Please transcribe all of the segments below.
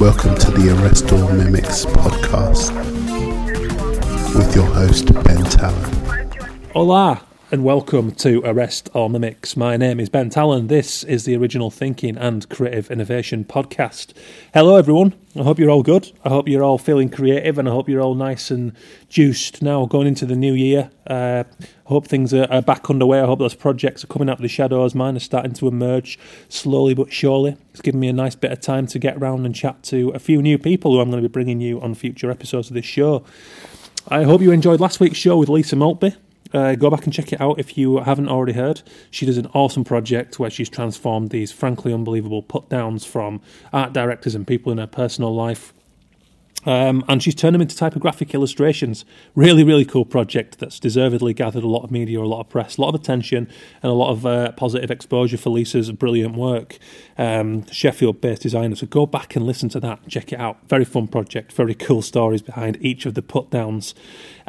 Welcome to the Arrest All Mimics podcast with your host, Ben Tallon. Hola, and welcome to Arrest All Mimics. My name is Ben Tallon. This is the original Thinking and Creative Innovation podcast. Hello, everyone. I hope you're all good. I hope you're all feeling creative, and I hope you're all nice and juiced now going into the new year. Uh, I hope things are, are back underway. I hope those projects are coming out of the shadows. Mine are starting to emerge slowly but surely. It's given me a nice bit of time to get around and chat to a few new people who I'm going to be bringing you on future episodes of this show. I hope you enjoyed last week's show with Lisa Maltby. Uh, go back and check it out if you haven't already heard. She does an awesome project where she's transformed these frankly unbelievable put downs from art directors and people in her personal life. Um, and she's turned them into typographic illustrations. Really, really cool project that's deservedly gathered a lot of media, a lot of press, a lot of attention, and a lot of uh, positive exposure for Lisa's brilliant work. Um, Sheffield based designer. So go back and listen to that. Check it out. Very fun project. Very cool stories behind each of the put downs.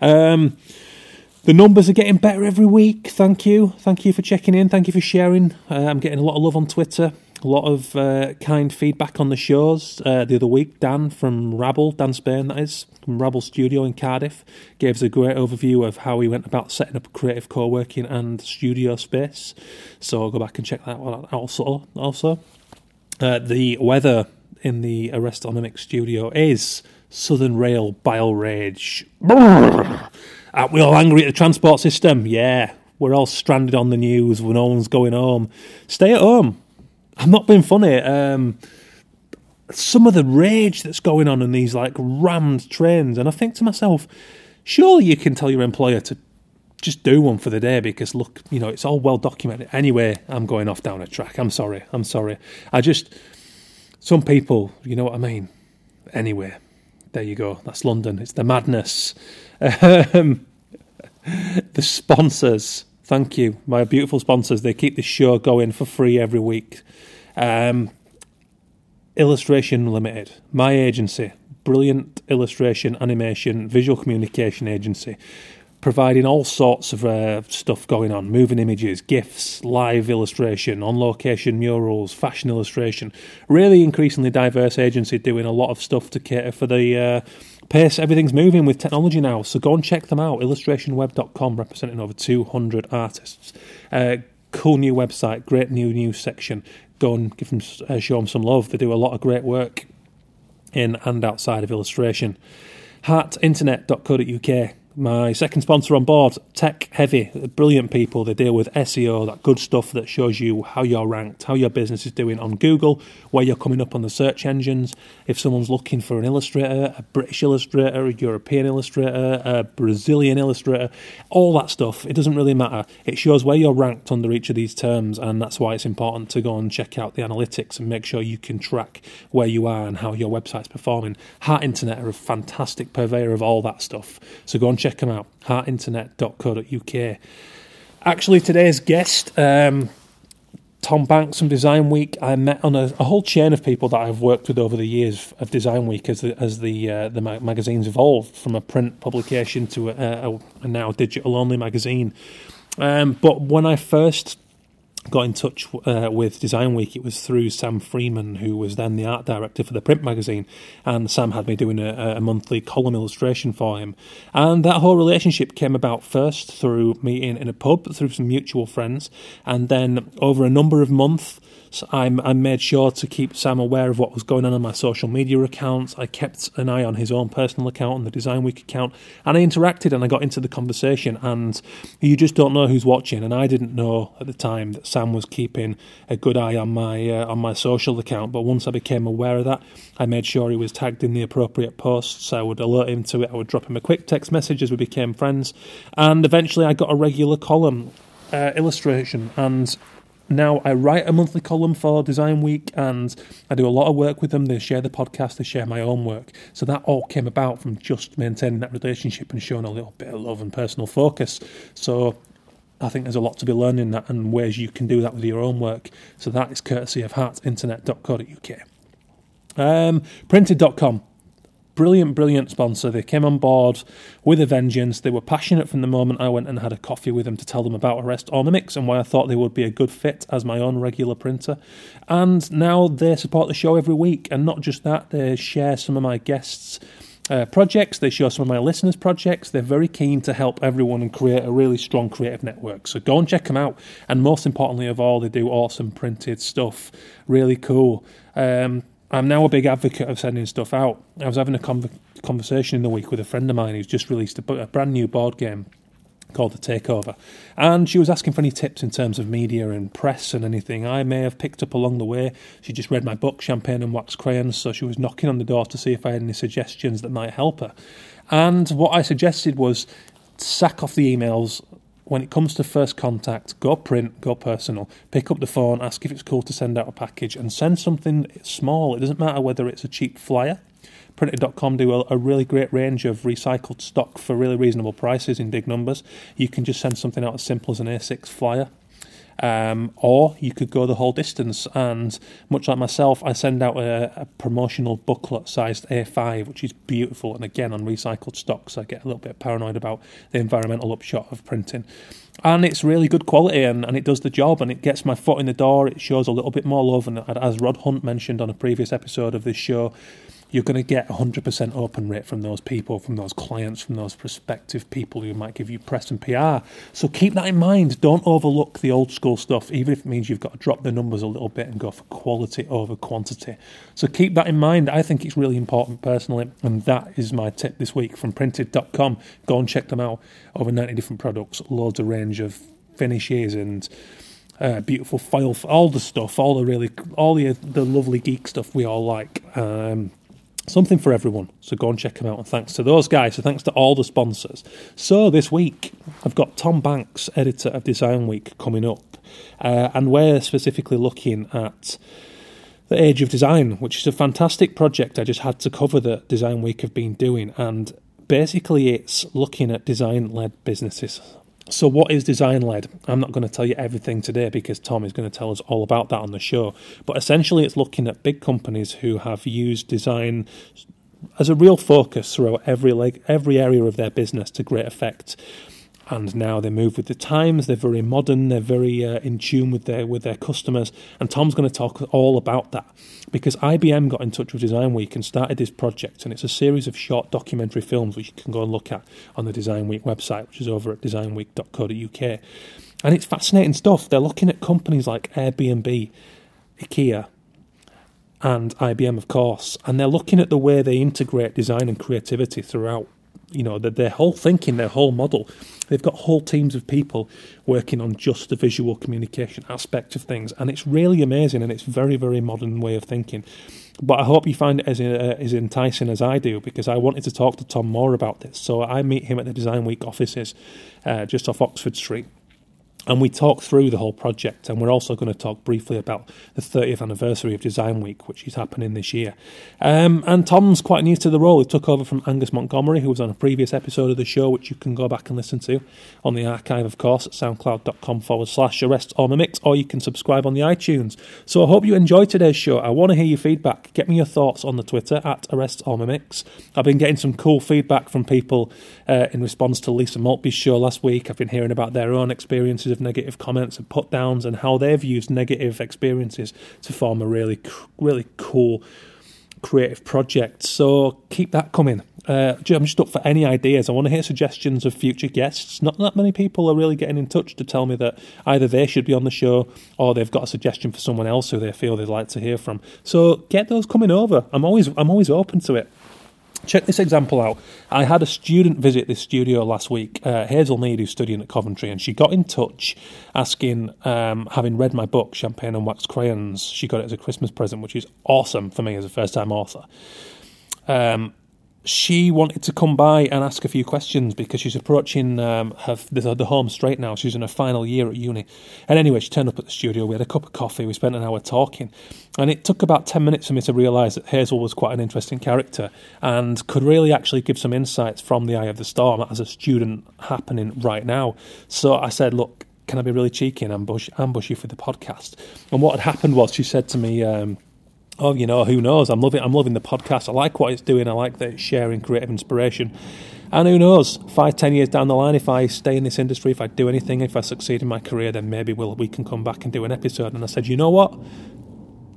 Um, the numbers are getting better every week. Thank you. Thank you for checking in. Thank you for sharing. Uh, I'm getting a lot of love on Twitter. A lot of uh, kind feedback on the shows. Uh, the other week, Dan from Rabble, Dan Spain, that is, from Rabble Studio in Cardiff, gave us a great overview of how he went about setting up a creative co working and studio space. So I'll go back and check that one out also. also. Uh, the weather in the Arrest studio is Southern Rail Bile Rage. Aren't we all angry at the transport system? Yeah, we're all stranded on the news when no one's going home. Stay at home. I'm not being funny. Um, some of the rage that's going on in these like rammed trains, and I think to myself, surely you can tell your employer to just do one for the day because look, you know, it's all well documented. Anyway, I'm going off down a track. I'm sorry. I'm sorry. I just some people, you know what I mean. Anyway, there you go. That's London. It's the madness. Um, the sponsors, thank you, my beautiful sponsors. They keep the show going for free every week. Um, Illustration Limited, my agency, brilliant illustration, animation, visual communication agency, providing all sorts of uh, stuff going on. Moving images, GIFs, live illustration, on location murals, fashion illustration. Really increasingly diverse agency doing a lot of stuff to cater for the. Uh, pace everything's moving with technology now. So go and check them out illustrationweb.com representing over 200 artists. Uh, cool new website great new news section. Go and give them uh, show them some love. They do a lot of great work in and outside of illustration. Heartinternet.co.uk my second sponsor on board, Tech Heavy, brilliant people. They deal with SEO, that good stuff that shows you how you're ranked, how your business is doing on Google, where you're coming up on the search engines. If someone's looking for an illustrator, a British illustrator, a European illustrator, a Brazilian illustrator, all that stuff, it doesn't really matter. It shows where you're ranked under each of these terms, and that's why it's important to go and check out the analytics and make sure you can track where you are and how your website's performing. Heart Internet are a fantastic purveyor of all that stuff. So go and check them out, heartinternet.co.uk. Actually, today's guest, um, Tom Banks from Design Week, I met on a, a, whole chain of people that I've worked with over the years of Design Week as the, as the uh, the ma- magazine's evolved from a print publication to a, a, a now digital only magazine. Um, but when I first got in touch uh, with Design Week, it was through Sam Freeman, who was then the art director for the print magazine. And Sam had me doing a, a, monthly column illustration for him. And that whole relationship came about first through meeting in a pub, through some mutual friends. And then over a number of months, so I, I made sure to keep Sam aware of what was going on on my social media accounts. I kept an eye on his own personal account and the Design Week account, and I interacted and I got into the conversation. And you just don't know who's watching, and I didn't know at the time that Sam was keeping a good eye on my uh, on my social account. But once I became aware of that, I made sure he was tagged in the appropriate posts. I would alert him to it. I would drop him a quick text message as we became friends, and eventually I got a regular column uh, illustration and now I write a monthly column for Design Week and I do a lot of work with them. They share the podcast, they share my own work. So that all came about from just maintaining that relationship and showing a little bit of love and personal focus. So I think there's a lot to be learned in that and ways you can do that with your own work. So that is courtesy of heartinternet.co.uk. Um, printed.com brilliant, brilliant sponsor. They came on board with a vengeance. They were passionate from the moment I went and had a coffee with them to tell them about Arrest on and why I thought they would be a good fit as my own regular printer. And now they support the show every week. And not just that, they share some of my guests' uh, projects. They show some of my listeners' projects. They're very keen to help everyone and create a really strong creative network. So go and check them out. And most importantly of all, they do awesome printed stuff. Really cool. Um, I'm now a big advocate of sending stuff out. I was having a conv- conversation in the week with a friend of mine who's just released a, a brand new board game called The Takeover. And she was asking for any tips in terms of media and press and anything I may have picked up along the way. She just read my book, Champagne and Wax Crayons, so she was knocking on the door to see if I had any suggestions that might help her. And what I suggested was sack off the emails. When it comes to first contact, go print, go personal. Pick up the phone, ask if it's cool to send out a package, and send something small. It doesn't matter whether it's a cheap flyer Printed.com do a, a, really great range of recycled stock for really reasonable prices in big numbers. You can just send something out as simple as an A6 flyer. Um, or you could go the whole distance. And much like myself, I send out a, a, promotional booklet sized A5, which is beautiful and again on recycled stock. So I get a little bit paranoid about the environmental upshot of printing. And it's really good quality and, and it does the job and it gets my foot in the door. It shows a little bit more love. And as Rod Hunt mentioned on a previous episode of this show, you're going to get 100% open rate from those people, from those clients, from those prospective people who might give you press and PR. So keep that in mind. Don't overlook the old school stuff, even if it means you've got to drop the numbers a little bit and go for quality over quantity. So keep that in mind. I think it's really important personally, and that is my tip this week from printed.com. Go and check them out. Over 90 different products, loads of range of finishes and uh, beautiful file, all the stuff, all the really, all the the lovely geek stuff we all like. Um, something for everyone. So go and check them out. And thanks to those guys. So thanks to all the sponsors. So this week, I've got Tom Banks, editor of Design Week, coming up. Uh, and we're specifically looking at the Age of Design, which is a fantastic project I just had to cover that Design Week have been doing. And basically, it's looking at design led businesses. So, what is design led? I'm not going to tell you everything today because Tom is going to tell us all about that on the show. But essentially, it's looking at big companies who have used design as a real focus throughout every leg, every area of their business to great effect and now they move with the times. They're very modern. They're very uh, in tune with their with their customers. And Tom's going to talk all about that because IBM got in touch with Design Week and started this project. And it's a series of short documentary films which you can go and look at on the Design Week website, which is over at designweek.co.uk. And it's fascinating stuff. They're looking at companies like Airbnb, IKEA, and IBM, of course, and they're looking at the way they integrate design and creativity throughout you know, the, their whole thinking, their whole model. They've got whole teams of people working on just the visual communication aspect of things, and it's really amazing. And it's very, very modern way of thinking. But I hope you find it as uh, as enticing as I do because I wanted to talk to Tom more about this. So I meet him at the Design Week offices, uh, just off Oxford Street and we talk through the whole project, and we're also going to talk briefly about the 30th anniversary of Design Week, which is happening this year. Um, and Tom's quite new to the role. He took over from Angus Montgomery, who was on a previous episode of the show, which you can go back and listen to on the archive, of course, at soundcloud.com forward slash arrest the or you can subscribe on the iTunes. So I hope you enjoyed today's show. I want to hear your feedback. Get me your thoughts on the Twitter at arrest the. I've been getting some cool feedback from people uh, in response to Lisa Maltby's show last week. I've been hearing about their own experiences of negative comments and put downs and how they've used negative experiences to form a really, really cool creative project. So keep that coming. Uh, I'm just up for any ideas. I want to hear suggestions of future guests. Not that many people are really getting in touch to tell me that either they should be on the show or they've got a suggestion for someone else who they feel they'd like to hear from. So get those coming over. I'm always I'm always open to it. Check this example out. I had a student visit this studio last week, uh, Hazel Mead, who's studying at Coventry, and she got in touch asking, um, having read my book, Champagne and Wax Crayons, she got it as a Christmas present, which is awesome for me as a first time author. Um, she wanted to come by and ask a few questions because she's approaching um, her the, the, home straight now. She's in her final year at uni. And anyway, she turned up at the studio. We had a cup of coffee. We spent an hour talking. And it took about 10 minutes for me to realise that Hazel was quite an interesting character and could really actually give some insights from the eye of the storm as a student happening right now. So I said, look, can I be really cheeky and ambush, ambush you for the podcast? And what had happened was she said to me, um, oh, you know, who knows? I'm loving, I'm loving the podcast. I like what it's doing. I like that sharing creative inspiration. And who knows? Five, ten years down the line, if I stay in this industry, if I do anything, if I succeed in my career, then maybe we'll, we can come back and do an episode. And I said, you know what?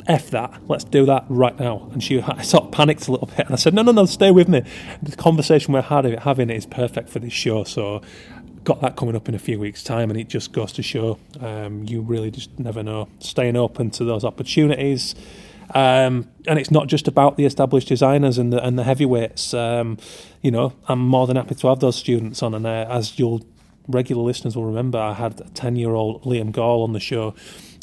F that. Let's do that right now. And she I sort of panicked a little bit, and I said, no, no, no, stay with me. The conversation we're having is perfect for this show. So got that coming up in a few weeks' time, and it just goes to show um, you really just never know. Staying open to those opportunities. Um, and it's not just about the established designers and the and the heavyweights. Um, you know, I'm more than happy to have those students on. And uh, as you'll regular listeners will remember, I had a ten year old Liam Gall on the show,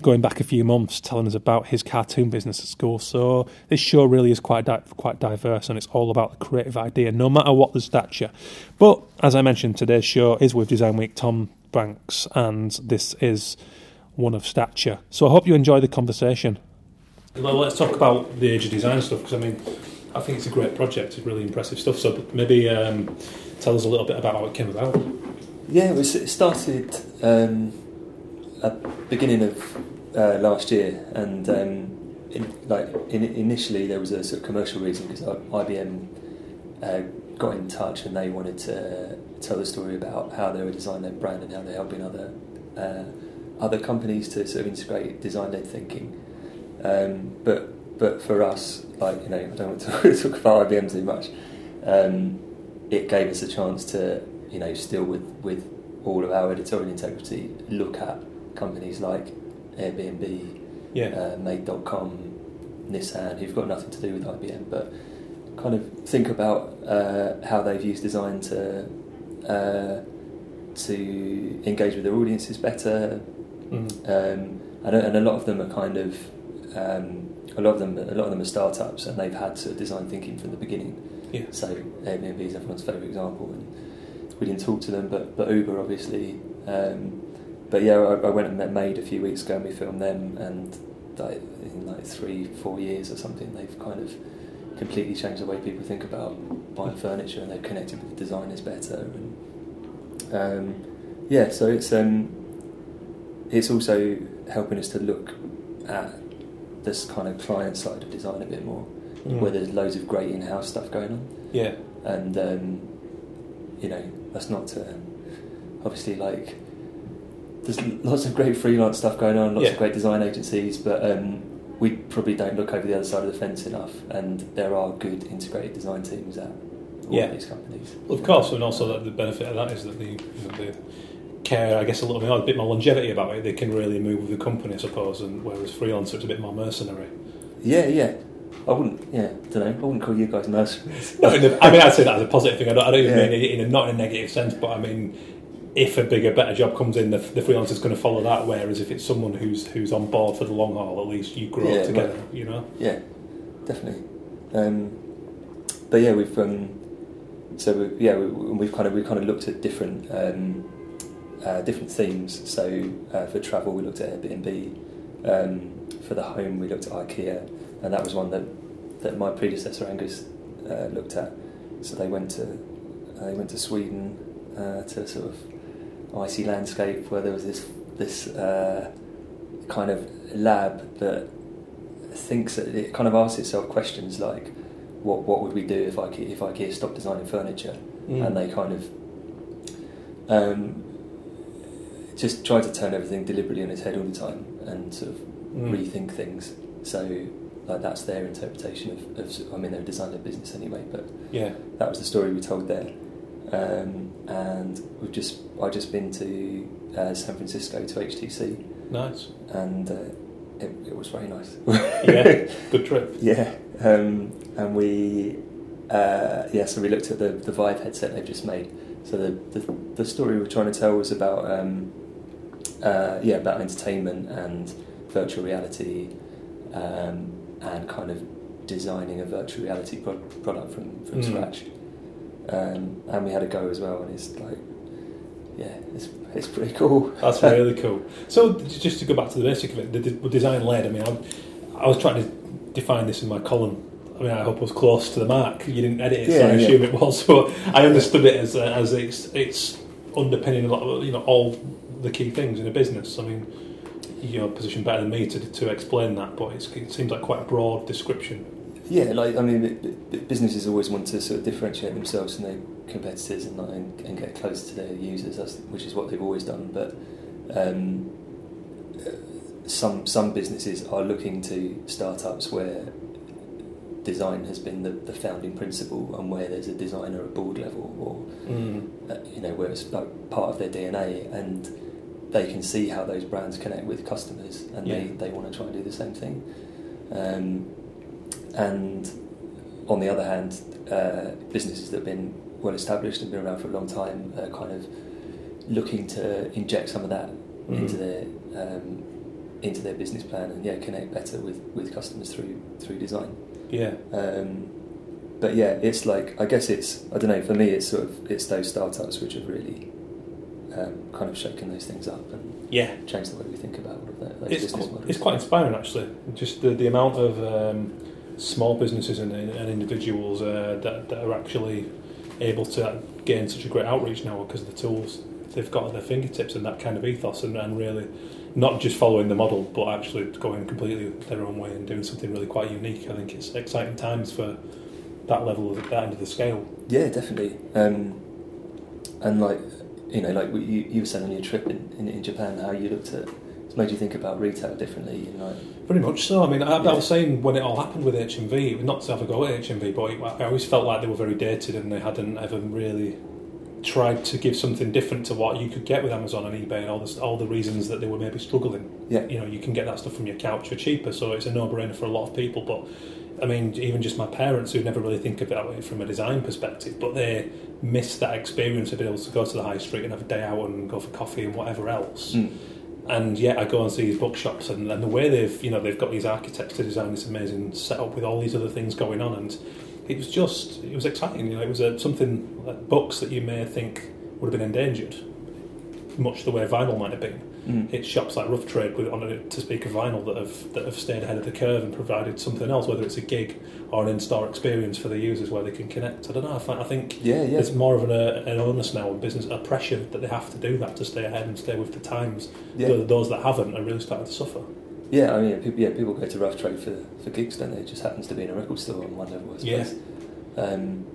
going back a few months, telling us about his cartoon business at school. So this show really is quite di- quite diverse, and it's all about the creative idea, no matter what the stature. But as I mentioned, today's show is with Design Week Tom Banks, and this is one of stature. So I hope you enjoy the conversation. Well, let's talk about the age of design stuff because I mean, I think it's a great project. It's really impressive stuff. So maybe um, tell us a little bit about how it came about. Yeah, it, was, it started um, at the beginning of uh, last year, and um, in, like in, initially there was a sort of commercial reason because IBM uh, got in touch and they wanted to tell the story about how they were designing their brand and how they're helping other uh, other companies to sort of integrate design-led thinking. Um, but but for us, like you know, I don't want to talk about IBM too much. Um, it gave us a chance to you know still with with all of our editorial integrity look at companies like Airbnb, yeah. uh, Made.com, Nissan, who've got nothing to do with IBM, but kind of think about uh, how they've used design to uh, to engage with their audiences better. Mm. Um, and, and a lot of them are kind of um, a lot of them a lot of them are startups and they've had sort of design thinking from the beginning. Yeah. So Airbnb is everyone's favourite example, and we didn't talk to them, but but Uber obviously. Um, but yeah, I, I, went and met Made a few weeks ago, and we filmed them, and like, in like three, four years or something, they've kind of completely changed the way people think about buying furniture, and they've connected with the designers better, and um, yeah, so it's um, it's also helping us to look at this kind of client side of design a bit more, Mm. where there's loads of great in-house stuff going on, Yeah. and um, you know that's not to obviously like there's lots of great freelance stuff going on, lots Yeah. of great design agencies, but um, we probably don't look over the other side of the fence enough, and there are good integrated design teams at all Yeah. of these companies. Of course, and also that the benefit of that is that the, you know, the care, I guess, a little bit, a bit more longevity about it. They can really move with the company, I suppose, and whereas freelancer, it's a bit more mercenary. Yeah, yeah. I wouldn't, yeah, don't know. I wouldn't call you guys mercenaries. No, the- I mean, I'd say that as a positive thing. I don't, I don't even Yeah. mean it in a, not in a negative sense, but I mean, if a bigger, better job comes in, the, the freelancer's going to follow that. Whereas if it's someone who's who's on board for the long haul, at least you grow Yeah, together. right. You know. Yeah, definitely. Um, but yeah, we've um, so we, yeah we, we've kind of we kind of looked at different um, uh, different themes. So uh, for travel, we looked at Airbnb. Um, for the home, we looked at IKEA, and that was one that that my predecessor Angus uh, looked at. So they went to uh, they went to Sweden uh, to sort of icy landscape where there was this this uh, kind of lab that thinks that it kind of asks itself questions like, what what would we do if IKEA if IKEA stopped designing furniture? Mm. And they kind of um, just try to turn everything deliberately on its head all the time and sort of Mm. rethink things. So like that's their interpretation of, of I mean they're a design their business anyway, but Yeah. that was the story we told there. Um, and we've just I've just been to uh, San Francisco to HTC Nice. and uh, it, it was very nice. Yeah. Good trip. Yeah, um, and we uh, yeah, so we looked at the the Vive headset they've just made. So the the, the story we we're trying to tell was about um, uh, yeah about entertainment and virtual reality um, and kind of designing a virtual reality pro- product from from Mm. scratch. Um, and we had a go as well, and it's like yeah, it's it's pretty cool. That's really cool. So, just to go back to the basic of it, the de- design led. I mean, I, I was trying to define this in my column. I mean, I hope I was close to the mark. You didn't edit it, so Yeah, I yeah. assume it was. But I understood it as uh, as it's it's underpinning a lot of you know all the key things in a business. I mean, you're positioned better than me to to explain that, but it's, it seems like quite a broad description. Yeah, like I mean, b- b- businesses always want to sort of differentiate themselves from their competitors and, like, and, and get close to their users, that's, which is what they've always done. But um, some some businesses are looking to startups where design has been the, the founding principle and where there's a designer at board level or Mm. uh, you know where it's like part of their DNA and they can see how those brands connect with customers and Yeah. they, they want to try and do the same thing. Um, and on the other hand, uh, businesses that have been well established and been around for a long time are kind of looking to inject some of that into Mm. their um, into their business plan and yeah connect better with, with customers through through design. Yeah. Um, but yeah, it's like I guess it's I don't know. For me, it's sort of it's those startups which have really um, kind of shaken those things up and Yeah. changed the way we think about all of that. It's, it's quite inspiring actually. Just the, the amount of um, small businesses and, and individuals uh, that, that are actually able to gain such a great outreach now because of the tools they've got at their fingertips and that kind of ethos and, and really not just following the model but actually going completely their own way and doing something really quite unique. I think it's exciting times for that level of that end of the scale. Yeah, definitely. Um, and like you know, like you, you were saying on your trip in, in, in Japan, how you looked at it's made you think about retail differently. You know? Pretty much so. I mean, I, Yeah. I was saying when it all happened with HMV, not to have a go at HMV, but it, I always felt like they were very dated and they hadn't ever really tried to give something different to what you could get with Amazon and eBay and all the all the reasons that they were maybe struggling. yeah, You know, you can get that stuff from your couch for cheaper, so it's a no-brainer for a lot of people. But I mean, even just my parents who never really think of it from a design perspective, but they miss that experience of being able to go to the high street and have a day out and go for coffee and whatever else. Mm. and yet I go and see these bookshops and, and the way they've you know they've got these architects to design this amazing setup with all these other things going on. And it was just it was exciting. You know it was a, something like books that you may think would have been endangered much the way vinyl might have been Mm. it's shops like Rough Trade with on it to speak of vinyl that have that have stayed ahead of the curve and provided something else whether it's a gig or an in-store experience for the users where they can connect I don't know I, find, I think yeah, yeah, there's more of an, uh, an onus now in business, a pressure that they have to do that to stay ahead and stay with the times. yeah. Th- Those that haven't are really starting to suffer. Yeah, I mean, people, yeah, people go to Rough Trade for, for gigs, don't they? It just happens to be in a record store on one level, I Yeah. Um,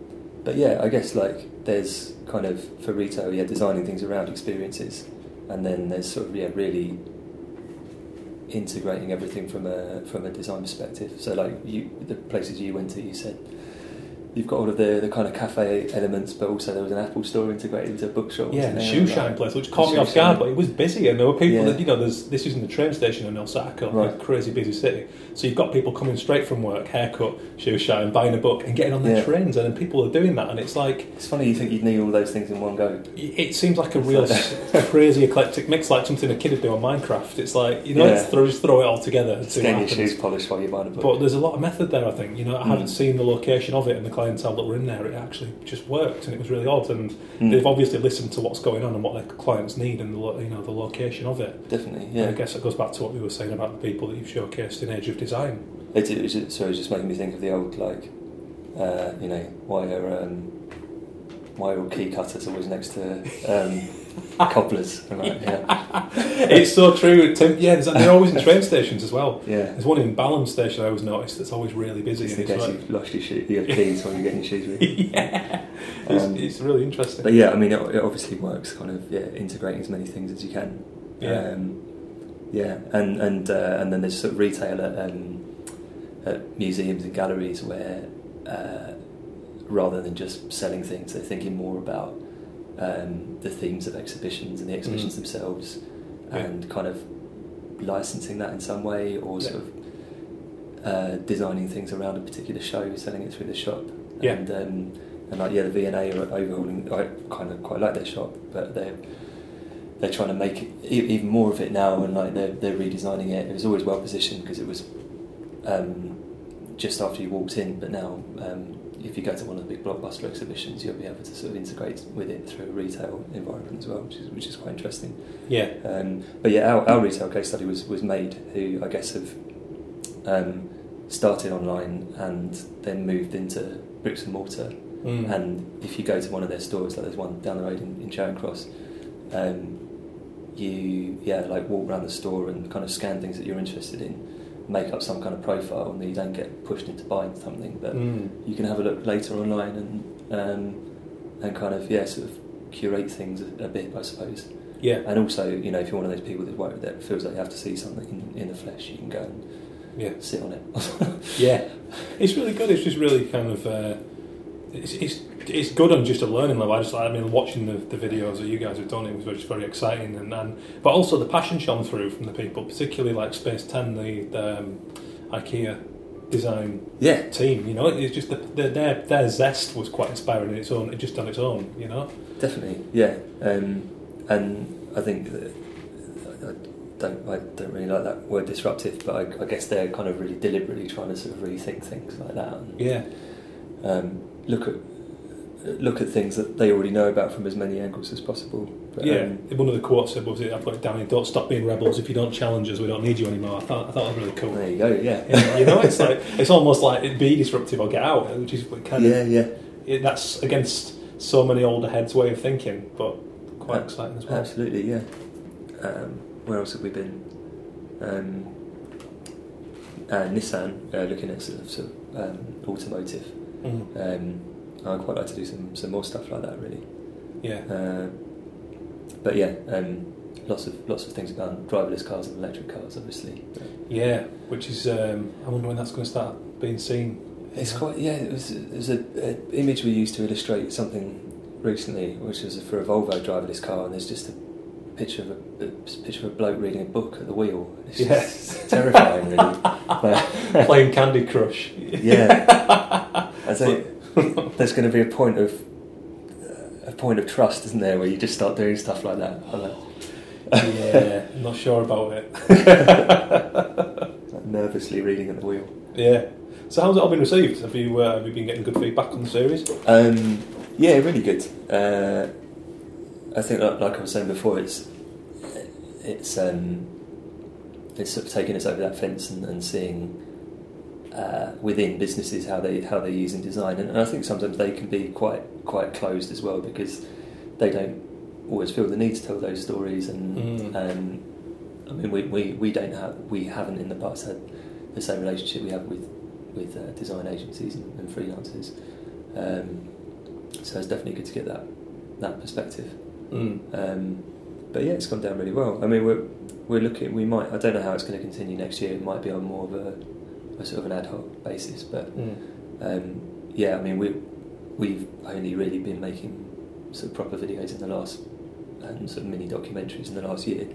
but yeah, I guess like there's kind of for retail, yeah, designing things around experiences, and then there's sort of yeah, really integrating everything from a from a design perspective. So like you, the places you went to, you said you've got all of the, the kind of cafe elements, but also there was an Apple store integrated into a bookshop. Yeah, the shoe shine like, place, which caught me off guard, but it was busy, and there were people Yeah. that you know. There's this is in the train station in Osaka, a Right. crazy busy city. So you've got people coming straight from work, haircut, shoe shine, buying a book, and getting on their Yeah. trains, and then people are doing that, and it's like It's funny you think you'd need all those things in one go. it seems like a real s- crazy eclectic mix, like something a kid would do on Minecraft. It's like you know, Yeah. it's throw, just throw it all together and see Getting your shoes polished while you're buying a book. But there's a lot of method there, I think. You know, I haven't Mm. seen the location of it and the clientele that were in there. It actually just worked, and it was really odd. And Mm. they've obviously listened to what's going on and what their clients need, and the you know the location of it. Definitely, And I guess it goes back to what we were saying about the people that you've showcased in Age of Design. It, it was just, sorry, it was just making me think of the old like, uh, you know, why are um, why are key cutters always next to um, cobblers? Like, yeah, it's so true. Tim, yeah, there's- they're always in train stations as well. yeah. There's one in Balham Station I always noticed that's always really busy. And in it's case like- you've lost your, shoe, your keys when you're getting your shoes ready. yeah, it's, Um, it's really interesting. But yeah, I mean, it, it obviously works. Kind of yeah, integrating as many things as you can. Yeah. Um, yeah, and and uh, and then there's sort of retail at, um, at museums and galleries where uh, rather than just selling things, they're thinking more about um, the themes of exhibitions and the exhibitions Mm. themselves, Yeah. and kind of licensing that in some way, or Yeah. sort of uh, designing things around a particular show, selling it through the shop. Yeah. And, um, and like yeah, the V and A are overhauling. I kind of quite like their shop, but they're they're trying to make even more of it now, and like they're they're redesigning it. It was always well positioned because it was um, just after you walked in, but now um, if you go to one of the big blockbuster exhibitions, you'll be able to sort of integrate with it through a retail environment as well, which is which is quite interesting. yeah, Um, but yeah, our, our retail case study was, was made, who I guess have um, started online and then moved into bricks and mortar. Mm. And if you go to one of their stores, like there's one down the road in, in Charing Cross, um, you yeah like walk around the store and kind of scan things that you're interested in, make up some kind of profile, and then you don't get pushed into buying something. But Mm. you can have a look later online and um, and kind of yeah sort of curate things a, a bit, I suppose. Yeah, And also, you know, if you're one of those people that, work, that feels like you have to see something in, in the flesh, you can go and yeah, sit on it. yeah. It's really good. It's just really kind of. Uh, it's, it's it's good on just a learning level. I just I mean watching the, the videos that you guys have done, it was just very exciting, and, and but also the passion shone through from the people, particularly like Space10, the, the um, IKEA design yeah, team. You know, it's just the, the, their their zest was quite inspiring in its own, It just on its own. You know. definitely. Yeah, um, and I think that I don't I don't really like that word disruptive, but I, I guess they're kind of really deliberately trying to sort of rethink things like that. And, Yeah. um, look at look at things that they already know about from as many angles as possible. But, Yeah, um, one of the quotes said, was it? I put it down. Don't stop being rebels. If you don't challenge us, we don't need you anymore. I thought, I thought that was really cool. there you go. Yeah, Yeah, you know, it's like it's almost like it'd be disruptive or get out, which is kind yeah, of yeah. it, that's against so many older heads' way of thinking, but quite Uh, exciting as well. Absolutely, yeah. Um, where else have we been? Um, uh, Nissan, uh, looking at sort of, sort of um, automotive. Mm, Um, I'd quite like to do some, some more stuff like that, really. yeah, Uh, but yeah, um, lots of lots of things about driverless cars and electric cars, obviously. yeah. Which is, um, I wonder when that's going to start being seen. It's quite yeah. It was, it was a, a image we used to illustrate something recently, which was for a Volvo driverless car, and there's just a picture of a, a picture of a bloke reading a book at the wheel. It's just terrifying, really. Playing Candy Crush. yeah, I think there's going to be a point of a point of trust, isn't there, where you just start doing stuff like that. yeah, I'm not sure about it. Like nervously reading at the wheel. Yeah. So how's it all been received? Have you uh, have you been getting good feedback on the series? Um, yeah, really good. Uh, I think, like, like I was saying before, it's it's um, it's sort of taking us over that fence and, and seeing uh, within businesses how they how they're using design, and, and I think sometimes they can be quite quite closed as well because they don't always feel the need to tell those stories, and Mm. um, I mean we, we, we don't have we haven't in the past had the same relationship we have with with uh, design agencies and, and freelancers. Um, so it's definitely good to get that that perspective. Mm. Um, but yeah, it's gone down really well. I mean, we're we're looking. We might. I don't know how it's going to continue next year. It might be on more of a, a sort of an ad hoc basis. But Mm. um, yeah, I mean, we we've only really been making sort of proper videos in the last and sort of mini documentaries in the last year.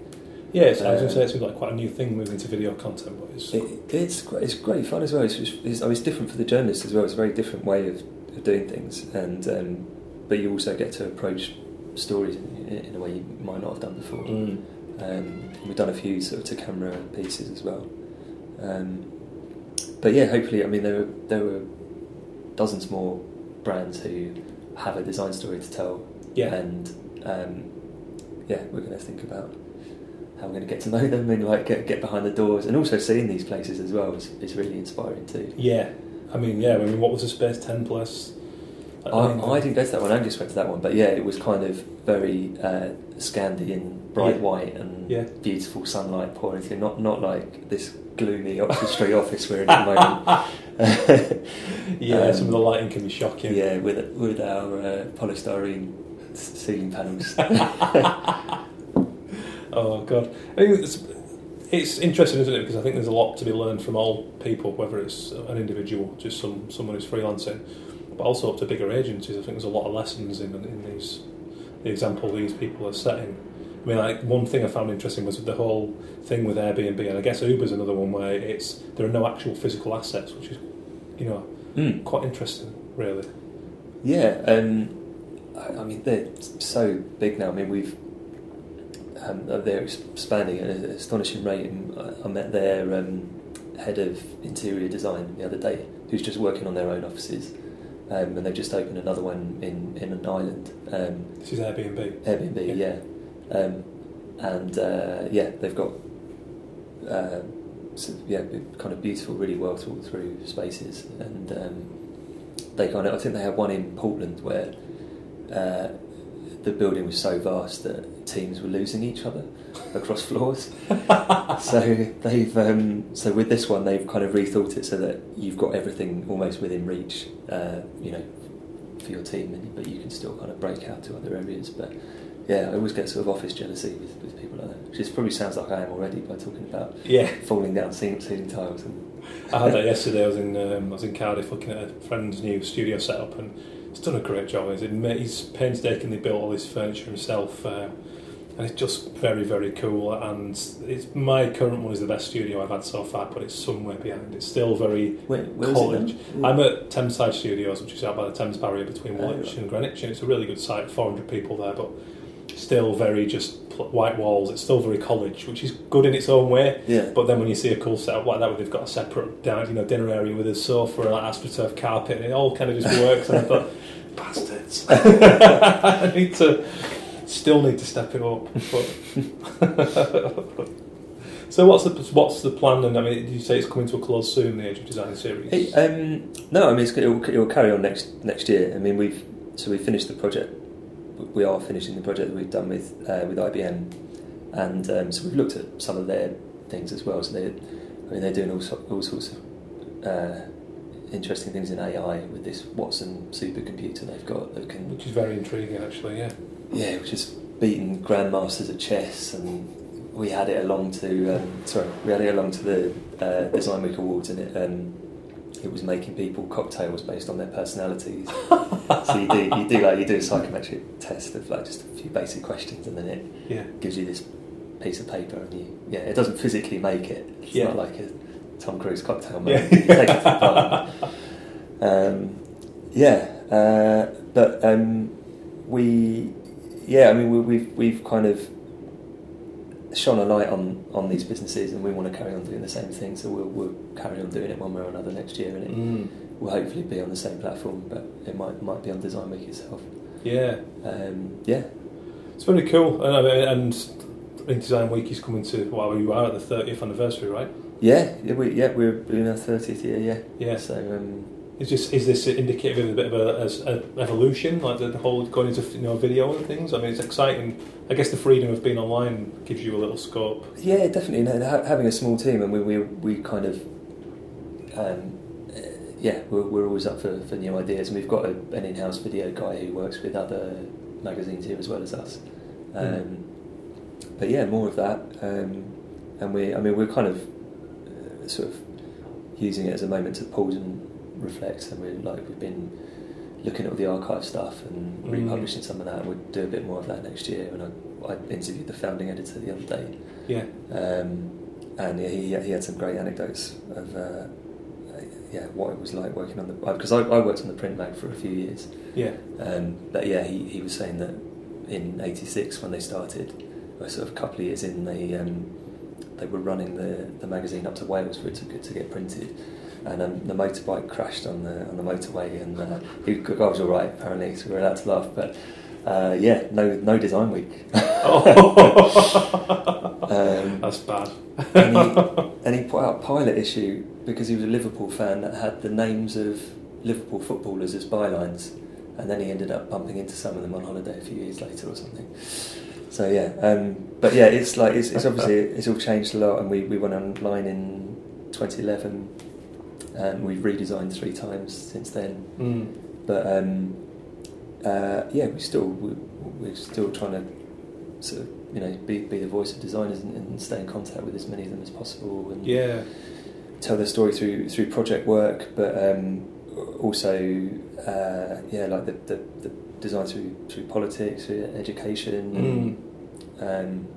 Yeah, it's, I was going Uh, to say it's been like quite a new thing moving to video content, but it's It, it's great, it's great fun as well. It's, it's, it's, it's different for the journalists as well. It's a very different way of, of doing things, and um, but you also get to approach stories in, in a way you might not have done before. Mm. Um, we've done a few sort of to camera pieces as well. Um, but yeah, hopefully, I mean, there were, there were dozens more brands who have a design story to tell, yeah, and um, yeah, we're going to think about how we're going to get to know them and like get get behind the doors, and also seeing these places as well is, is really inspiring too. yeah. I mean, yeah. I mean, what was the Space10 plus? I, I didn't go to that one. I just went to that one, but yeah, it was kind of very uh, Scandian, bright Yeah. white and Yeah. beautiful sunlight pouring through. Not not like this gloomy Oxford Street office we're in at the moment. Yeah, Um, some of the lighting can be shocking. yeah, with with our uh, polystyrene ceiling panels. Oh god, I think it's it's interesting, isn't it? Because I think there's a lot to be learned from all people, whether it's an individual, just some someone who's freelancing, but also up to bigger agencies. I think there's a lot of lessons in in these the example these people are setting. I mean, like one thing I found interesting was the whole thing with Airbnb, and I guess Uber's another one where it's there are no actual physical assets, which is you know Mm. quite interesting, really. Yeah, um, I, I mean they're so big now. I mean we've um, they're expanding at an astonishing rate. And I, I met their um, head of interior design the other day, who's just working on their own offices, um, and they've just opened another one in in an island, um, This is Airbnb. Airbnb. Yeah. Yeah, um, and uh, yeah, they've got. Uh, yeah, kind of beautiful, really well thought through spaces, and um, they kind of. I think they have one in Portland where uh, the the building was so vast that teams were losing each other across floors. so they've um, so with this one they've kind of rethought it so that you've got everything almost within reach. Uh, you know, for your team, but you can still kind of break out to other areas. But yeah, I always get sort of office jealousy with, with people like that, which probably sounds like I am already by talking about Yeah, falling down ceiling, ceiling tiles. And I had that yesterday. I was in um, I was in Cardiff looking at a friend's new studio setup, and he's done a great job. He's, he's painstakingly built all his furniture himself, um, and it's just very very cool. And it's my current one is the best studio I've had so far, but it's somewhere behind. It's still very is college. it? I'm at Thameside Studios, which is out by the Thames barrier between Oh, Woolwich right. and Greenwich, and it's a really good site. 400 people there, but still very just white walls. It's still very college, which is good in its own way. yeah. But then when you see a cool setup like that, where they've got a separate down, you know, dinner area with a sofa and like astroturf carpet, and it all kind of just works. and I thought, bastards, I need to, still need to step it up. But so what's the what's the plan? And I mean, did you say it's coming to a close soon? The Age of Design series. It, um, no, I mean it's, it, will, it will carry on next next year. I mean we've so we finished the project. We are finishing the project that we've done with uh, with IBM, and um, so we've looked at some of their things as well. So they, I mean, they're doing all, so, all sorts of uh, interesting things in AI with this Watson supercomputer they've got that can which is very intriguing, actually. Yeah. yeah, which has beaten grandmasters at chess, and we had it along to um, sorry, we had it along to the uh, Design Week Awards, and it um, it was making people cocktails based on their personalities. so you do you do like you do a psychometric test of like just a few basic questions, and then it Yeah. gives you this piece of paper, and you yeah, it doesn't physically make it. It's Yeah. not like a Tom Cruise cocktail Yeah. You take it to the. Um, yeah, uh, but um, we, yeah, I mean, we, we've we've kind of shone a light on on these businesses, and we want to carry on doing the same thing. So we'll we'll carry on doing it one way or another next year, and it Mm. will hopefully be on the same platform, but it might might be on Design Week itself. Yeah. Um, yeah, It's very cool, and, and in Design Week is coming to. Well, you are at the thirtieth anniversary, right? yeah, yeah, we, yeah, we're in our thirtieth year. Yeah, Yeah. So um, Is this is this indicative of a bit of a, a, a evolution, like the, the whole going into you know video and things? I mean, it's exciting. I guess the freedom of being online gives you a little scope. Yeah, definitely. No, having a small team, and we we, we kind of, um, uh, yeah, we're, we're always up for, for new ideas, and we've got a, an in-house video guy who works with other magazines here as well as us. Um, Mm. But yeah, more of that, um, and we, I mean, we're kind of uh, sort of using it as a moment to pause and reflect, and we're like we've been looking at all the archive stuff and Mm. republishing some of that, we'll do a bit more of that next year. And I, I interviewed the founding editor the other day. Yeah, Um, and yeah, he, he had some great anecdotes of uh, uh, yeah what it was like working on the because I, I worked on the print mag for a few years. yeah, Um, but yeah, he, he was saying that in '86 when they started, or sort of a couple of years in, they um, they were running the, the magazine up to Wales for it to, to get printed. And um, the motorbike crashed on the on the motorway, and uh, he was all right apparently, so we were allowed to laugh. But uh, yeah, no no design week. um, that's bad. and, he, and he put out Pilot issue because he was a Liverpool fan that had the names of Liverpool footballers as bylines, and then he ended up bumping into some of them on holiday a few years later or something. So yeah, um, but yeah, it's like it's, it's obviously it's all changed a lot, and we, we went online in 2011, and we've redesigned three times since then. Mm. But um, uh, yeah, we still we, we're still trying to sort of you know be, be the voice of designers and, and stay in contact with as many of them as possible and Yeah, tell their story through through project work, but um, also uh, yeah like the, the, the design through through politics, through education. mm. Um,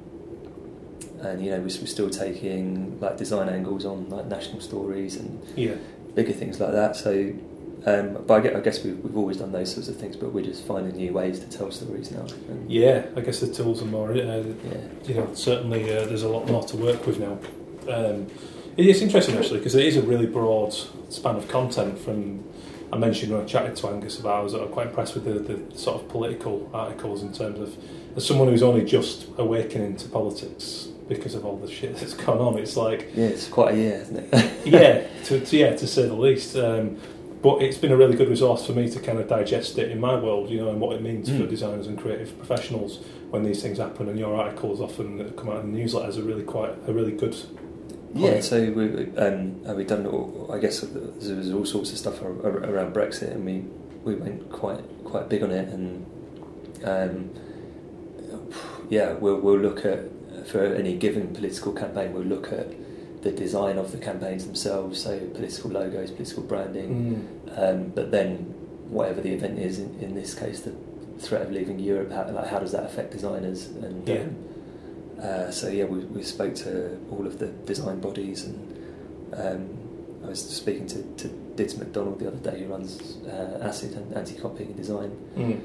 and you know we're, we're still taking like design angles on like national stories and yeah, bigger things like that. So, um, but I guess, I guess we've, we've always done those sorts of things, but we're just finding new ways to tell stories now. And, yeah. I guess the tools are more. Uh, yeah. you know, certainly uh, there's a lot more to work with now. Um, it's interesting actually because it is a really broad span of content. From I mentioned when I chatted to Angus about, I was quite impressed with the, the sort of political articles in terms of as someone who's only just awakening to politics because of all the shit that's gone on. It's like Yeah, it's quite a year, isn't it? yeah, to, to yeah to say the least. Um, but it's been a really good resource for me to kind of digest it in my world, you know, and what it means for Mm. designers and creative professionals when these things happen. And your articles often that come out in newsletters are really quite a really good. Yeah, so we um, we've done all, I guess there was all sorts of stuff ar- ar- around Brexit, and we, we went quite quite big on it, and um, yeah, we'll we'll look at for any given political campaign, we'll look at the design of the campaigns themselves, so political logos, political branding, um, but then whatever the event is, in, in this case, the threat of leaving Europe, how, like how does that affect designers? And Yeah. um, uh, so yeah, we, we spoke to all of the design bodies, and um, I was speaking to, to Dids Macdonald the other day, who runs uh, ACID and Anti-Copying Design, Mm.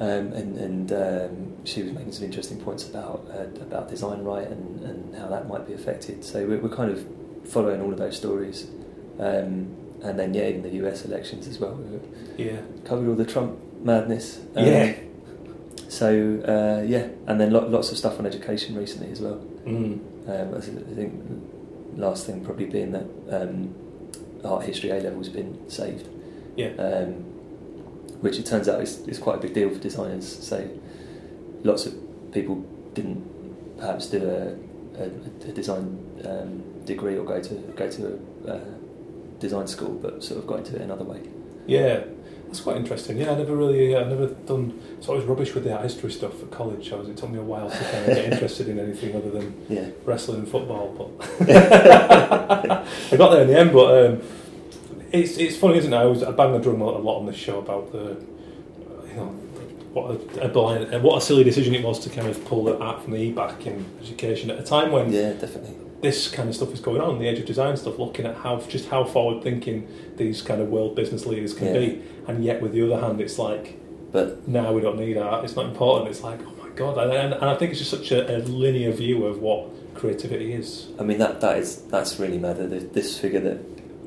Um, and, and um, she was making some interesting points about uh, about design right and, and how that might be affected. So we're, we're kind of following all of those stories, um, and then yeah, in the US elections as well, we Yeah. covered all the Trump madness. Um, Yeah. So uh, yeah, and then lo- lots of stuff on education recently as well. Mm. Um, I thi- I think last thing probably being that um, art history A level has been saved Yeah. Which it turns out is, is quite a big deal for designers. So lots of people didn't perhaps do a, a, a design um, degree or go to go to a uh, design school, but sort of got into it another way. Yeah, that's quite interesting. Yeah, I never really, I never done. So I was rubbish with the art history stuff at college. I was, it took me a while to kind of get interested in anything other than Yeah, wrestling and football. But I got there in the end. But um, it's it's funny, isn't it? I, was, I bang the drum a lot on this show about the, you know, what a, a blind, what a silly decision it was to kind of pull the art from the e back in education at a time when yeah, definitely. this kind of stuff is going on, the age of design stuff, looking at how just how forward thinking these kind of world business leaders can Yeah. be, and yet with the other hand, it's like But now we don't need art. It's not important. It's like oh my god, and, and, and I think it's just such a, a linear view of what creativity is. I mean that that is that's really mad. This figure that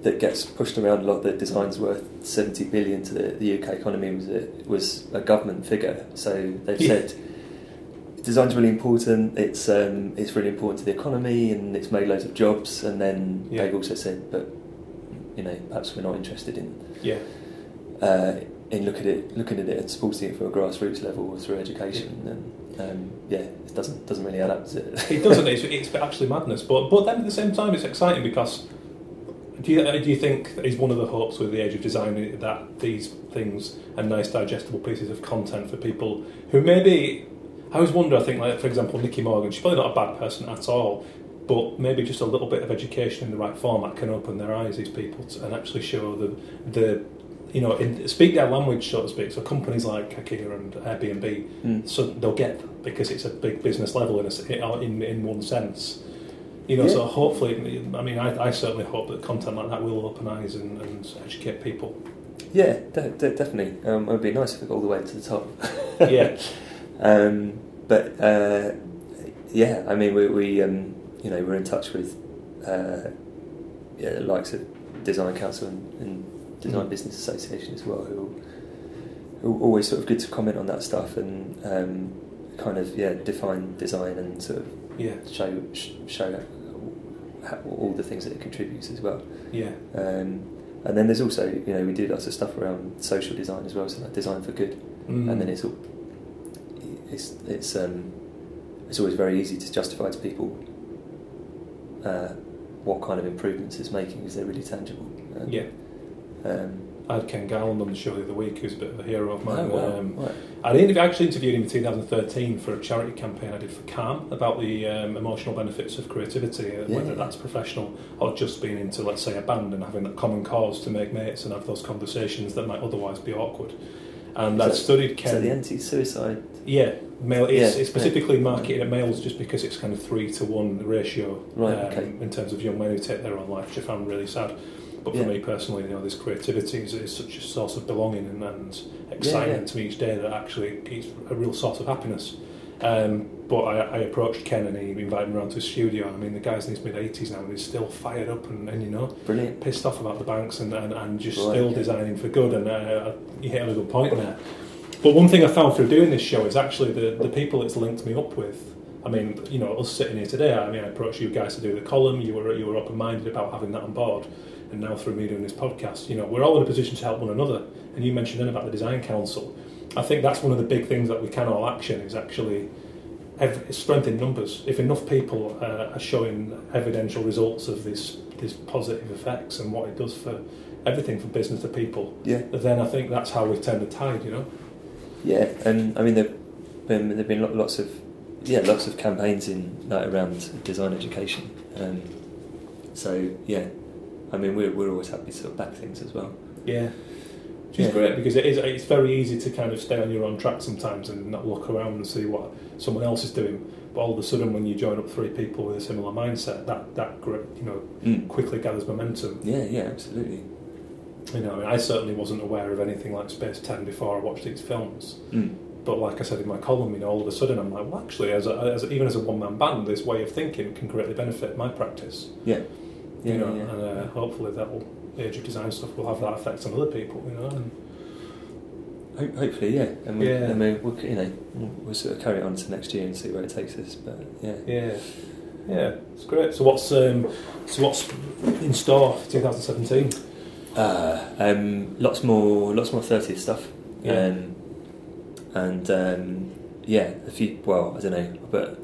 that gets pushed around a lot. The design's worth seventy billion to the, the UK economy was a, was a government figure. So they've Yeah. said design's really important. It's um, it's really important to the economy and it's made loads of jobs. And then Yeah. they've also said, but you know, perhaps we're not interested in Yeah, uh, in looking at it, looking at it and supporting it from a grassroots level or through education. And um, yeah, it doesn't doesn't really add up, does it? it doesn't. It's, it's actually madness. But but then at the same time, it's exciting because. Do you, uh, do you think is one of the hopes with the age of design that these things are nice digestible pieces of content for people who maybe I always wonder. I think, like for example, Nicky Morgan. She's probably not a bad person at all, but maybe just a little bit of education in the right format can open their eyes. These people to, and actually show the the you know in, speak their language, so to speak. So companies like IKEA and Airbnb, Mm. so they'll get that because it's a big business level in a in in one sense. You know, Yeah. so hopefully, I mean, I, I certainly hope that content like that will open eyes and, and educate people. Yeah, de- de- definitely. Um, it would be nice if it got all the way to the top. Yeah. Um, but uh, yeah, I mean, we, we um, you know we're in touch with uh, yeah, the likes of Design Council and, and Design Mm. Business Association as well, who who are always sort of good to comment on that stuff and um, kind of yeah define design and sort of Yeah, show sh- show how, all the things that it contributes as well. yeah, Um, and then there's also, you know, we do lots of stuff around social design as well, so like design for good. Mm. And then it's all, it's it's um, it's always very easy to justify to people uh, what kind of improvements it's making because they're really tangible. And, yeah. Um, I had Ken Garland on the show the other week, who's a bit of a hero of mine. oh, wow. Um, right. I interv- actually interviewed him in 2013 for a charity campaign I did for CALM about the um, emotional benefits of creativity, uh, Yeah. whether that's professional or just being into, let's say, a band and having that common cause to make mates and have those conversations that might otherwise be awkward. And that- studied So Ken. the anti-suicide. yeah, male. It's, Yeah, it's yeah. specifically marketed at males just because it's kind of three to one ratio Right, um, okay. in terms of young men who take their own life, which I found really sad. But for Yeah. me personally, you know, this creativity is, is such a source of belonging and, and excitement yeah. to me each day that actually it's a real source of happiness. Um, but I, I approached Ken and he invited me around to his studio. I mean, the guy's in his mid 80s now and he's still fired up and, and you know, Brilliant. pissed off about the banks and, and, and just Right, still yeah. designing for good. And uh, you hit on a good point there. But one thing I found through doing this show is actually the, the people it's linked me up with. I mean, you know, us sitting here today. I mean, I approached you guys to do the column. You were you were open minded about having that on board, and now through me doing this podcast, you know, we're all in a position to help one another. And you mentioned then about the design council. I think that's one of the big things that we can all action is actually ev- strength in numbers. If enough people uh, are showing evidential results of this these positive effects and what it does for everything from business to people, Yeah. then I think that's how we turn the tide. You know. Yeah, and I mean there've been there've been lots of yeah lots of campaigns in like around design education. Um, so yeah, I mean we're we're always happy to sort of back things as well. Yeah. Which is Yeah. great because it is it's very easy to kind of stay on your own track sometimes and not look around and see what someone else is doing. But all of a sudden, when you join up three people with a similar mindset, that that great, you know Mm. quickly gathers momentum. Yeah, yeah, absolutely. You know, I, mean, I certainly wasn't aware of anything like Space10 before I watched these films. Mm. But like I said in my column, you know, all of a sudden I'm like, well, actually, as, a, as a, even as a one man band, this way of thinking can greatly benefit my practice. Yeah, yeah, you know, yeah. and uh, hopefully that will age of design stuff will have that effect on other people. You know, and hopefully, yeah. And we, Yeah. I mean, we'll, you know, we'll, sort of carry it on to next year and see where it takes us. But yeah, yeah, yeah, it's great. So what's um, so what's in store for 2017? uh, um, lots more, lots more thirtieth stuff. Yeah. Um, and um, yeah, a few. Well, I don't know, but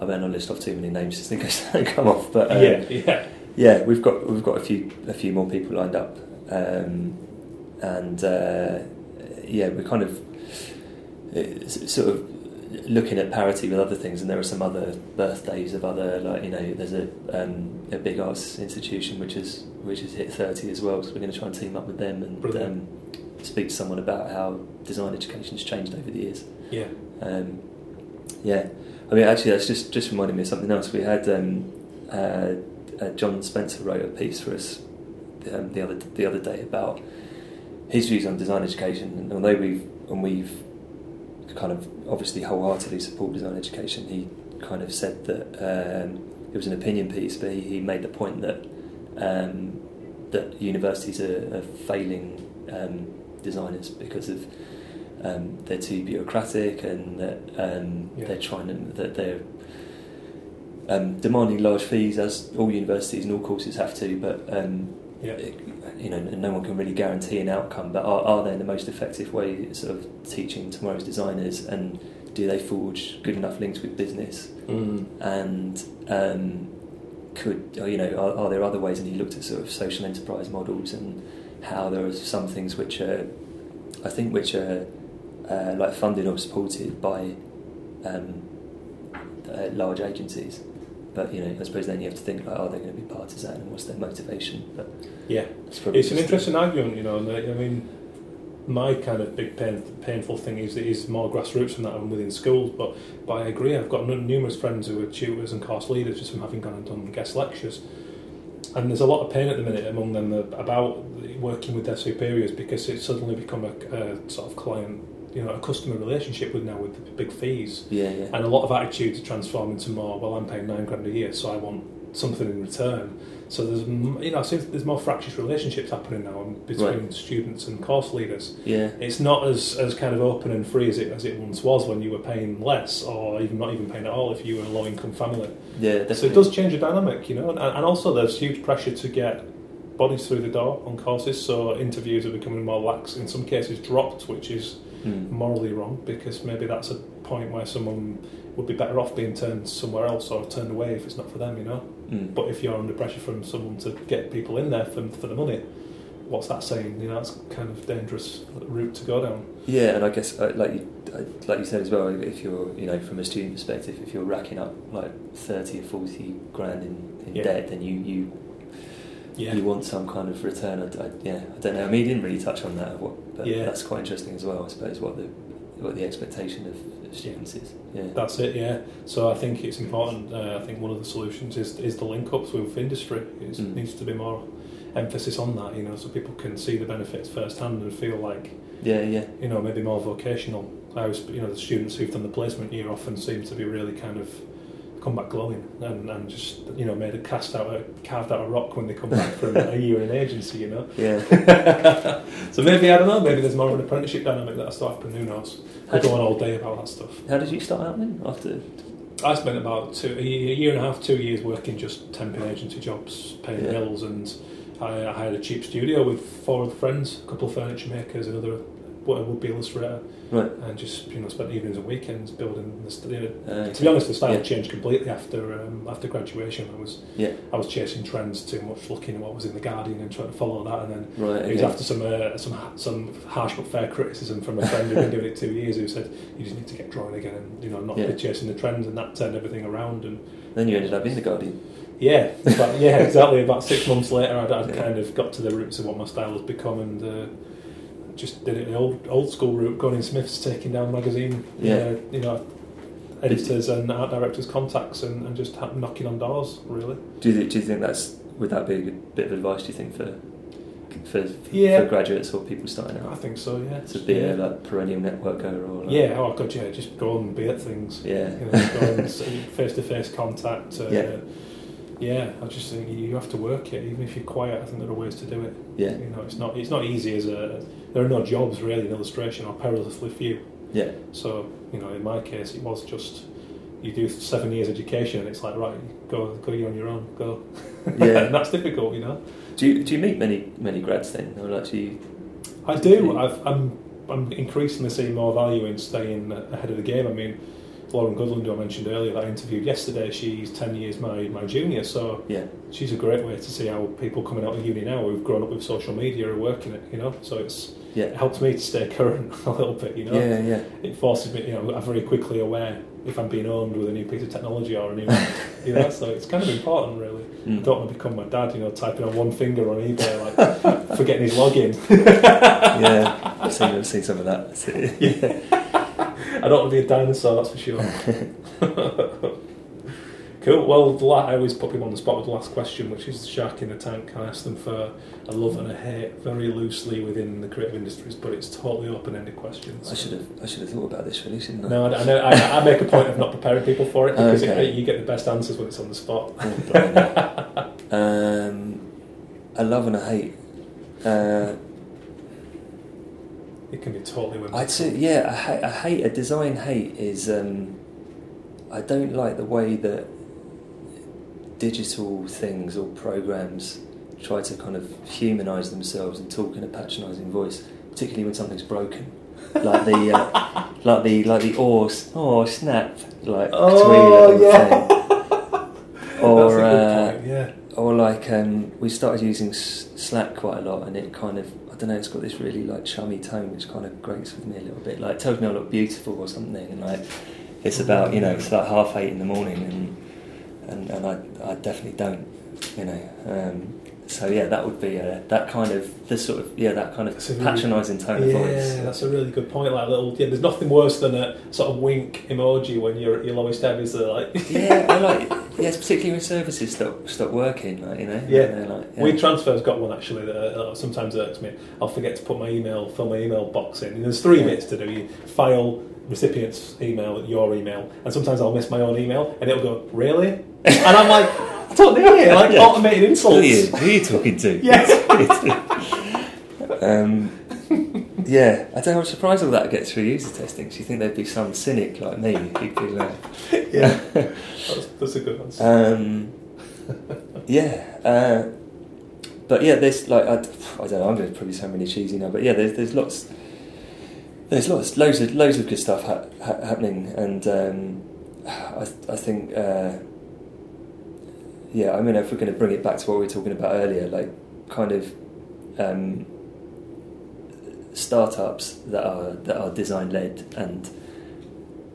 I've better not list off too many names just in case they come off. But um, yeah, yeah, yeah, we've got we've got a few a few more people lined up, um, and uh, yeah, we're kind of sort of looking at parity with other things, and there are some other birthdays of other like you know there's a um, a big arts institution which is which has hit thirty as well, so we're going to try and team up with them and um, speak to someone about how design education has changed over the years. yeah, Um, yeah, I mean, actually, that's just just reminded me of something else. We had um, uh, uh, John Spencer wrote a piece for us um, the other the other day about his views on design education, and although we've and we've kind of obviously wholeheartedly support design education, he kind of said that um, it was an opinion piece, but he, he made the point that um, that universities are, are failing um, designers because of um, they're too bureaucratic and that um, Yeah. they're trying to that they're um, demanding large fees as all universities and all courses have to, but um, yeah, you know, no one can really guarantee an outcome. But are, are they the most effective way of sort of teaching tomorrow's designers, and do they forge good enough links with business? mm. And um, could you know, are, are there other ways? And he looked at sort of social enterprise models and how there are some things which are, I think, which are uh, like funded or supported by um, uh, large agencies. But you know, I suppose then you have to think like, are they going to be partisan and what's their motivation? But yeah. it's an interesting argument, you know. And I mean, my kind of big pain, painful thing is is more grassroots than that and within schools. But but I agree. I've got numerous friends who are tutors and course leaders just from having gone and done guest lectures. And there's a lot of pain at the minute among them about working with their superiors because it's suddenly become a, a sort of client, you know, a customer relationship with now with the big fees. Yeah, yeah. And a lot of attitudes transform into more, well, I'm paying nine grand a year, so I want something in return. So there's, you know, there's more fractious relationships happening now um, between Right. students and course leaders. Yeah, It's not as, as kind of open and free as it, as it once was when you were paying less or even not even paying at all if you were a low income family. yeah, So it does change the dynamic, you know, and, and also there's huge pressure to get bodies through the door on courses, so interviews are becoming more lax, in some cases dropped, which is Mm. morally wrong because maybe that's a point where someone would be better off being turned somewhere else or turned away if it's not for them, you know. Mm. But if you're under pressure from someone to get people in there for, for the money, what's that saying? You know, that's kind of dangerous route to go down. Yeah, and I guess uh, like you, uh, like you said as well, if you're you know from a student perspective, if you're racking up like thirty or forty grand in, in Yeah. debt, then you you Yeah, you want some kind of return. I, I, yeah, I don't know. I mean, he didn't really touch on that, what, but Yeah. that's quite interesting as well. I suppose what the what the expectation of, students is. Yeah, that's it. Yeah. So I think it's important. Uh, I think one of the solutions is is the link ups with industry. It Mm. needs to be more emphasis on that, you know, so people can see the benefits firsthand and feel like yeah, yeah, you know, maybe more vocational. I was, you know, the students who've done the placement year often seem to be really kind of come back glowing and, and just, you know, made a cast out, a, carved out a rock when they come back from a year in agency, you know. yeah. so maybe, I don't know, maybe there's more of an apprenticeship dynamic that has to happen, who knows. I go on all day about that stuff. How did you start out then? After I spent about two, a year and a half, two years working just temping agency jobs, paying Yeah. bills, and I, I hired a cheap studio with four other friends, a couple of furniture makers, another what I would be illustrator, Right. and just you know spent evenings and weekends building the studio. Uh, To be honest, the style Yeah. changed completely after um, after graduation. I was Yeah. I was chasing trends too much, looking at what was in the Guardian and trying to follow that, and then Right. it was okay. after some uh, some some harsh but fair criticism from a friend who'd been doing it two years, who said you just need to get drawing again, and you know not Yeah. be chasing the trends, and that turned everything around. And Then you ended up in the Guardian. yeah, but yeah, exactly. About six months later, I'd, I'd Yeah. kind of got to the roots of what my style has become, and uh, just did it the old old school route, going in Smiths, taking down magazine, Yeah. uh, you know, editors and art directors' contacts, and, and just ha- knocking on doors, really. Do you, do you think that's would that be a good bit of advice? Do you think for for, Yeah. for graduates or people starting out? I think so. Yeah. to be yeah. a like perennial networker or like, Yeah, oh god, yeah, just go and be at things. yeah You know, go and face to face contact. Uh, Yeah. Yeah, I just think you have to work it, even if you're quiet. I think there are ways to do it. yeah You know, it's not it's not easy as a. There are no jobs really in illustration, or perilously few. yeah So you know, in my case, it was just you do seven years education, and it's like right, go go you on your own, go. Yeah. and that's difficult, you know. do you do you meet many many grads then or you I do. I've, I'm I'm increasingly seeing more value in staying ahead of the game. I mean, Lauren Goodland, who I mentioned earlier, that I interviewed yesterday, she's ten years my my junior, so yeah she's a great way to see how people coming out of uni now who've grown up with social media are working it. You know, so it's yeah. it helps me to stay current a little bit. You know, yeah yeah it forces me. You know, I'm very quickly aware if I'm being owned with a new piece of technology or a new. you know, so it's kind of important, really. I Mm. don't want to become my dad, you know, typing on one finger on eBay, like forgetting his login. yeah I've seen I've seen some of that Yeah. I don't want to be a dinosaur, that's for sure. cool. Well, the la- I always put people on the spot with the last question, which is the shark in the tank. I ask them for a love and a hate very loosely within the creative industries, but it's totally open-ended questions. I should have I should have thought about this really shouldn't I No, I, I, know, I, I make a point of not preparing people for it because Okay. it, you get the best answers when it's on the spot. Oh, um, a love and a hate uh, It can be totally whimsical. I'd say, yeah, I, ha- a hate, a design hate is. Um, I don't like the way that digital things or programs try to kind of humanise themselves and talk in a patronising voice, particularly when something's broken, like the uh, like the like the s- oh snap like Oh, tweet yeah. thing, or That's a good uh, point, yeah. or like um, we started using S- Slack quite a lot, and it kind of I don't know, it's got this really like chummy tone, which kind of grates with me a little bit. Like it tells me I look beautiful or something, and like it's about you know it's like half eight in the morning, and and, and I I definitely don't, you know. Um, so yeah, that would be uh, that kind of the sort of yeah that kind of a really- patronising tone of Yeah, voice. that's a really good point. Like little, yeah, there's nothing worse than a sort of wink emoji when you're at your lowest ebb. Is there like, yeah, I like yes, particularly when services stop stop working, like you know. Yeah. They're like, yeah. We transfer's got one actually that uh, sometimes irks me. I'll forget to put my email, fill my email box in. And there's three Yeah. bits to do. You file recipient's email, your email, and sometimes I'll miss my own email, and it'll go really, and I'm like, I don't need it. Like Yeah. automated Who are insults. you, who are you talking to? Yes. um, yeah, I don't know. I'm surprised all that gets through user testing. Do you think there'd be some cynic like me who'd be like, yeah, that's, that's a good answer. um, yeah, uh, but yeah, there's like I, I don't know. I'm going to probably sound really cheesy now, but yeah, there's there's lots, there's lots, loads of loads of good stuff ha- ha- happening, and um, I I think. Uh, yeah, I mean, if we're going to bring it back to what we were talking about earlier, like kind of um, startups that are that are design led and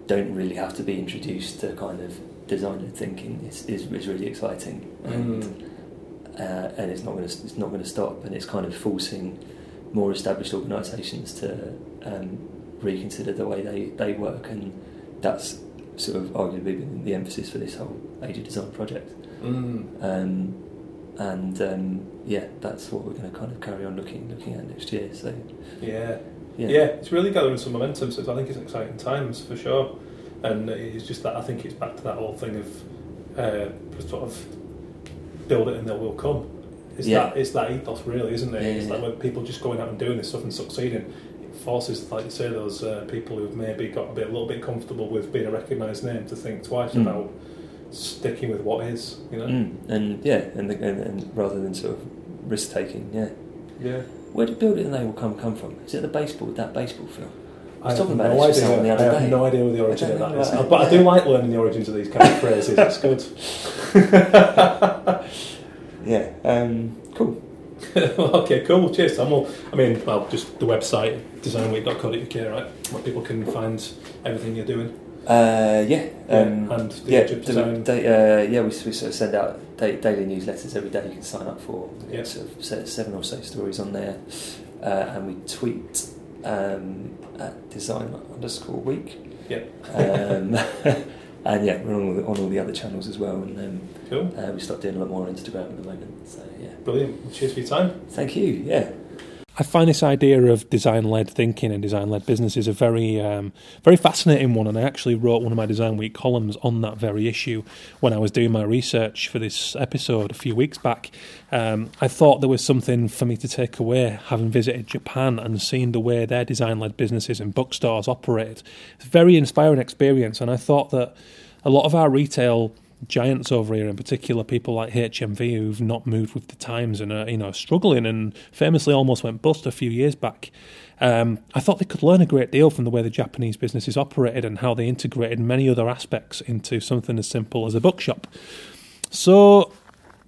don't really have to be introduced to kind of design led thinking is, is, is really exciting, and Mm. uh, and it's not going to it's not going to stop, and it's kind of forcing more established organisations to um, reconsider the way they, they work, and that's sort of arguably been the emphasis for this whole Age of Design project. Mm. Um, and um, yeah, that's what we're going to kind of carry on looking looking at next year. So Yeah. yeah, Yeah. it's really gathering some momentum. So I think it's exciting times for sure. And it's just that I think it's back to that whole thing of uh, sort of build it and they will come. It's Yeah. that it's that ethos really, isn't it? Yeah, it's yeah, like when people just going out and doing this stuff and succeeding. It forces, like you say, those uh, people who've maybe got a bit a little bit comfortable with being a recognised name to think twice Mm. about sticking with what is. You know. Mm, and yeah, and, the, and and rather than sort of risk taking. Yeah. Yeah. Where did Build It and They Will Come come from? Is it the baseball? That baseball film? I have talking about no just idea. the I other have no idea what the origin of that know But I do like learning the origins of these kind of phrases. It's good. Yeah. Um, cool. okay, cool. Cheers, Tom. Well, I mean, well, just the website designweek.co.uk, right? Where people can find everything you're doing. Uh, yeah. Um, and the yeah, of da- uh, yeah, we, we sort of send out da- daily newsletters every day. You can sign up for. Yeah. Sort of seven or so stories on there, uh, and we tweet um, at design underscore week. Yeah. Um, and yeah, we're on all, the, on all the other channels as well, and um, Cool. uh, we stopped doing a lot more on Instagram at the moment. So yeah, Brilliant. Cheers for your time. thank you. Yeah. I find this idea of design-led thinking and design-led businesses a very, um, very fascinating one. And I actually wrote one of my Design Week columns on that very issue when I was doing my research for this episode a few weeks back. Um, I thought there was something for me to take away, having visited Japan and seen the way their design-led businesses and bookstores operate. It's a very inspiring experience, and I thought that a lot of our retail giants over here, in particular people like HMV who've not moved with the times and are you know struggling and famously almost went bust a few years back. Um, I thought they could learn a great deal from the way the Japanese businesses operated and how they integrated many other aspects into something as simple as a bookshop. So,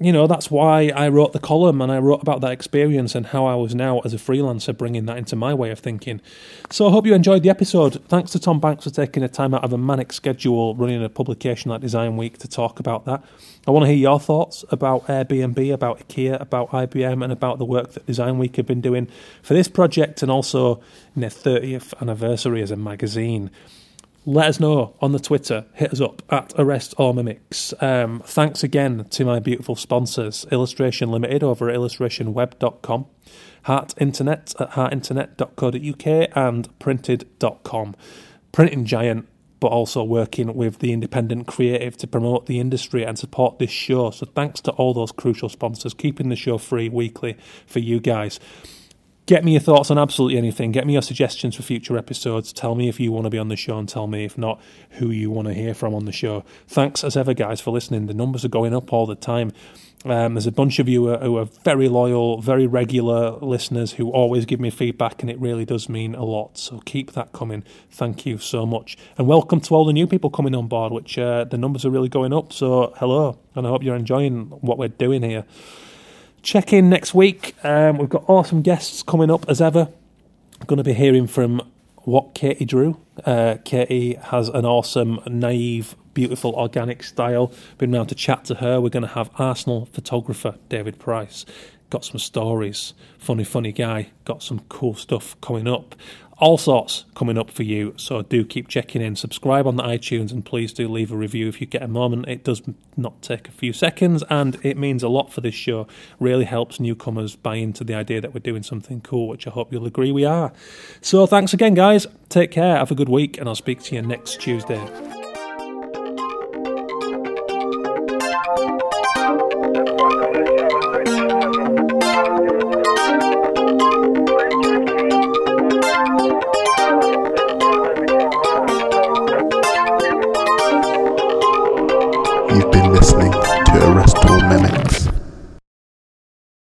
you know, that's why I wrote the column and I wrote about that experience and how I was now, as a freelancer, bringing that into my way of thinking. So I hope you enjoyed the episode. Thanks to Tom Banks for taking the time out of a manic schedule running a publication like Design Week to talk about that. I want to hear your thoughts about Airbnb, about IKEA, about IBM, and about the work that Design Week have been doing for this project and also in their 30th anniversary as a magazine let us know on the Twitter. Hit us up at Arrest All Mimics. Um, thanks again to my beautiful sponsors, Illustration Limited over at illustrationweb.com, Heart Internet at heartinternet.co.uk, and printed.com. Printing giant, but also working with the independent creative to promote the industry and support this show. So thanks to all those crucial sponsors, keeping the show free weekly for you guys. Get me your thoughts on absolutely anything. Get me your suggestions for future episodes. Tell me if you want to be on the show and tell me, if not, who you want to hear from on the show. Thanks as ever, guys, for listening. The numbers are going up all the time. Um, there's a bunch of you who are, who are very loyal, very regular listeners who always give me feedback, and it really does mean a lot. So keep that coming. Thank you so much. And welcome to all the new people coming on board, which uh, the numbers are really going up. So hello, and I hope you're enjoying what we're doing here. Check in next week. Um, we've got awesome guests coming up as ever. Going to be hearing from what Katie drew. Uh, Katie has an awesome, naive, beautiful, organic style. Been round to chat to her. We're going to have Arsenal photographer David Price. Got some stories. Funny, funny guy. Got some cool stuff coming up. All sorts coming up for you. So do keep checking in. Subscribe on the iTunes and please do leave a review if you get a moment. It does not take a few seconds and it means a lot for this show. Really helps newcomers buy into the idea that we're doing something cool, which I hope you'll agree we are. So thanks again, guys. Take care. Have a good week and I'll speak to you next Tuesday.